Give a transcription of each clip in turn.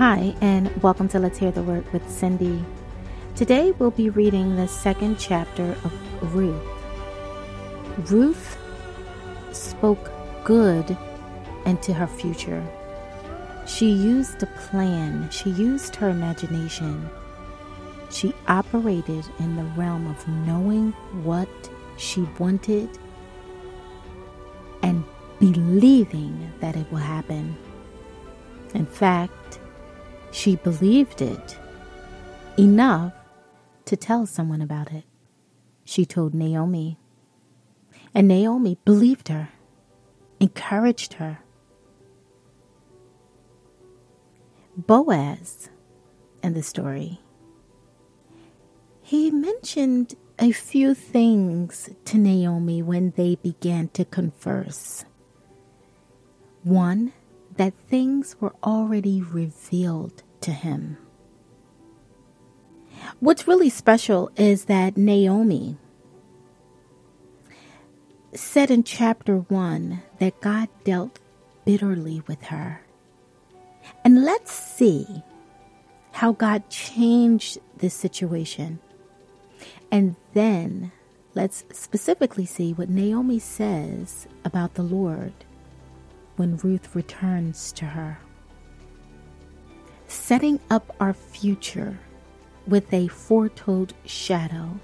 Hi, and welcome to Let's Hear the Word with Cindy. Today we'll be reading the second chapter of Ruth. Ruth spoke good into her future. She used a plan, she used her imagination. She operated in the realm of knowing what she wanted and believing that it will happen. In fact, she believed it enough to tell someone about it. She told Naomi. And Naomi believed her, encouraged her. Boaz in the story, he mentioned a few things to Naomi when they began to converse. One, that things were already revealed to him. What's really special is that Naomi said in chapter 1 that God dealt bitterly with her. And let's see how God changed this situation. And then let's specifically see what Naomi says about the Lord when Ruth returns to her. Setting up our future with a foretold shadow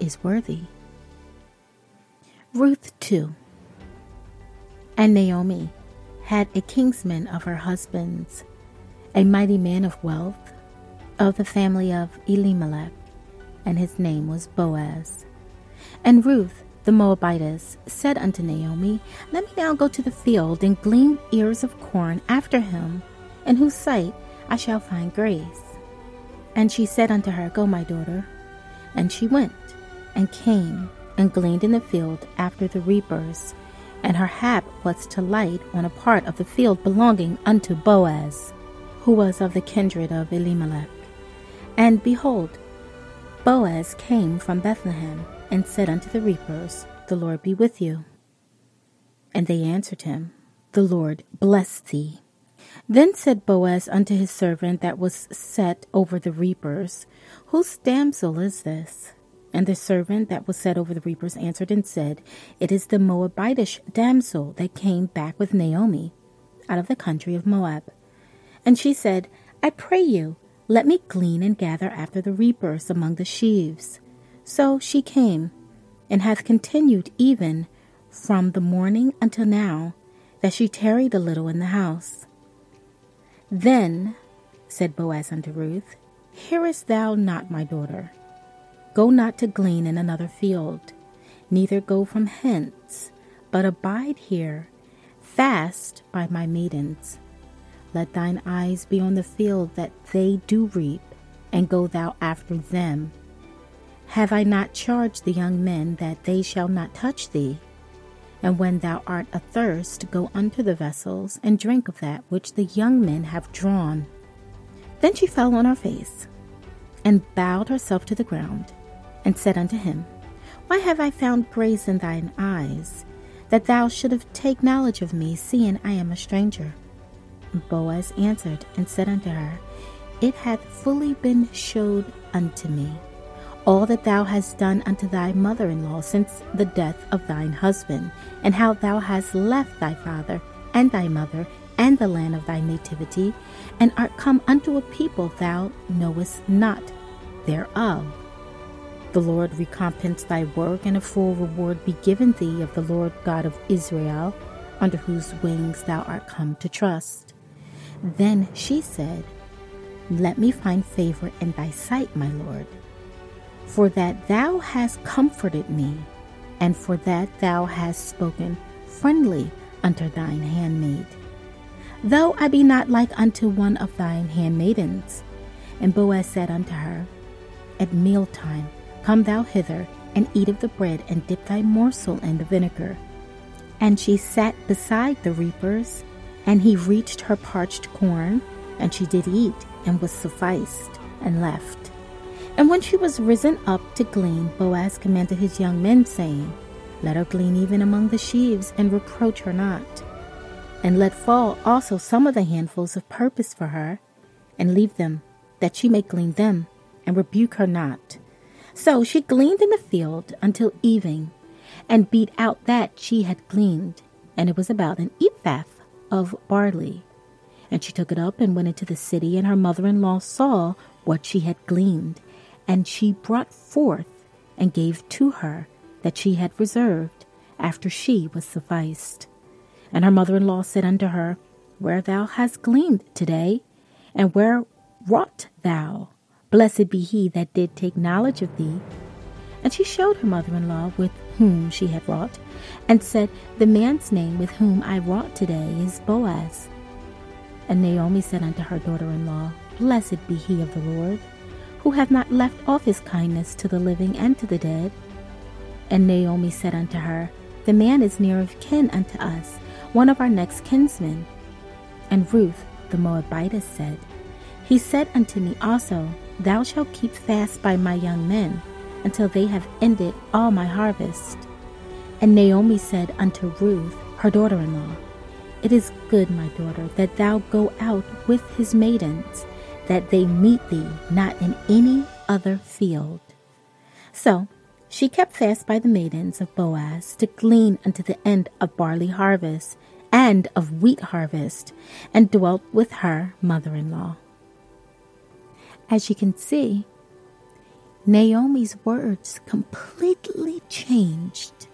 is worthy. Ruth, too, and Naomi had a kinsman of her husband's, a mighty man of wealth, of the family of Elimelech, and his name was Boaz. And Ruth, the Moabitess said unto Naomi, Let me now go to the field and glean ears of corn after him, in whose sight I shall find grace. And she said unto her, Go, my daughter. And she went and came and gleaned in the field after the reapers, and her hap was to light on a part of the field belonging unto Boaz, who was of the kindred of Elimelech. And behold, Boaz came from Bethlehem and said unto the reapers, The Lord be with you. And they answered him, The Lord bless thee. Then said Boaz unto his servant that was set over the reapers, Whose damsel is this? And the servant that was set over the reapers answered and said, It is the Moabitish damsel that came back with Naomi out of the country of Moab. And she said, I pray you, let me glean and gather after the reapers among the sheaves. So she came, and hath continued even from the morning until now, that she tarried a little in the house. Then said Boaz unto Ruth, Hearest thou not, my daughter? Go not to glean in another field, neither go from hence, but abide here, fast by my maidens. Let thine eyes be on the field that they do reap, and go thou after them. Have I not charged the young men that they shall not touch thee? And when thou art athirst, go unto the vessels, and drink of that which the young men have drawn. Then she fell on her face, and bowed herself to the ground, and said unto him, Why have I found grace in thine eyes, that thou shouldst take knowledge of me, seeing I am a stranger? Boaz answered and said unto her, It hath fully been showed unto me all that thou hast done unto thy mother in law since the death of thine husband, and how thou hast left thy father and thy mother and the land of thy nativity, and art come unto a people thou knowest not thereof. The Lord recompense thy work, and a full reward be given thee of the Lord God of Israel, under whose wings thou art come to trust. Then she said, Let me find favor in thy sight, my Lord, for that thou hast comforted me, and for that thou hast spoken friendly unto thine handmaid. Though I be not like unto one of thine handmaidens. And Boaz said unto her, At mealtime come thou hither, and eat of the bread, and dip thy morsel in the vinegar. And she sat beside the reapers, and he reached her parched corn, and she did eat, and was sufficed, and left. And when she was risen up to glean, Boaz commanded his young men, saying, Let her glean even among the sheaves, and reproach her not. And let fall also some of the handfuls of purpose for her, and leave them, that she may glean them, and rebuke her not. So she gleaned in the field until evening, and beat out that she had gleaned, and it was about an ephah of barley. And she took it up and went into the city, and her mother in law saw what she had gleaned. And she brought forth and gave to her that she had reserved after she was sufficed. And her mother in law said unto her, Where thou hast gleaned today, and where wrought thou? Blessed be he that did take knowledge of thee. And she showed her mother in law with whom she had wrought, and said, The man's name with whom I wrought today is Boaz. And Naomi said unto her daughter in law, Blessed be he of the Lord, who hath not left off his kindness to the living and to the dead. And Naomi said unto her, The man is near of kin unto us, one of our next kinsmen. And Ruth the Moabitess said, He said unto me also, Thou shalt keep fast by my young men until they have ended all my harvest. And Naomi said unto Ruth, her daughter in law, It is good, my daughter, that thou go out with his maidens, that they meet thee not in any other field. So she kept fast by the maidens of Boaz to glean unto the end of barley harvest and of wheat harvest, and dwelt with her mother in law. As you can see, Naomi's words completely changed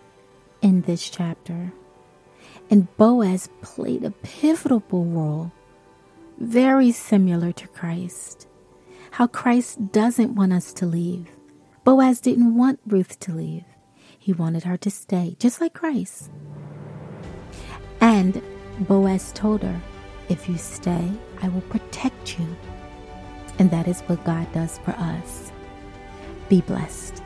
in this chapter. And Boaz played a pivotal role, very similar to Christ. How Christ doesn't want us to leave. Boaz didn't want Ruth to leave, he wanted her to stay, just like Christ. And Boaz told her, If you stay, I will protect you and that is what God does for us. Be blessed.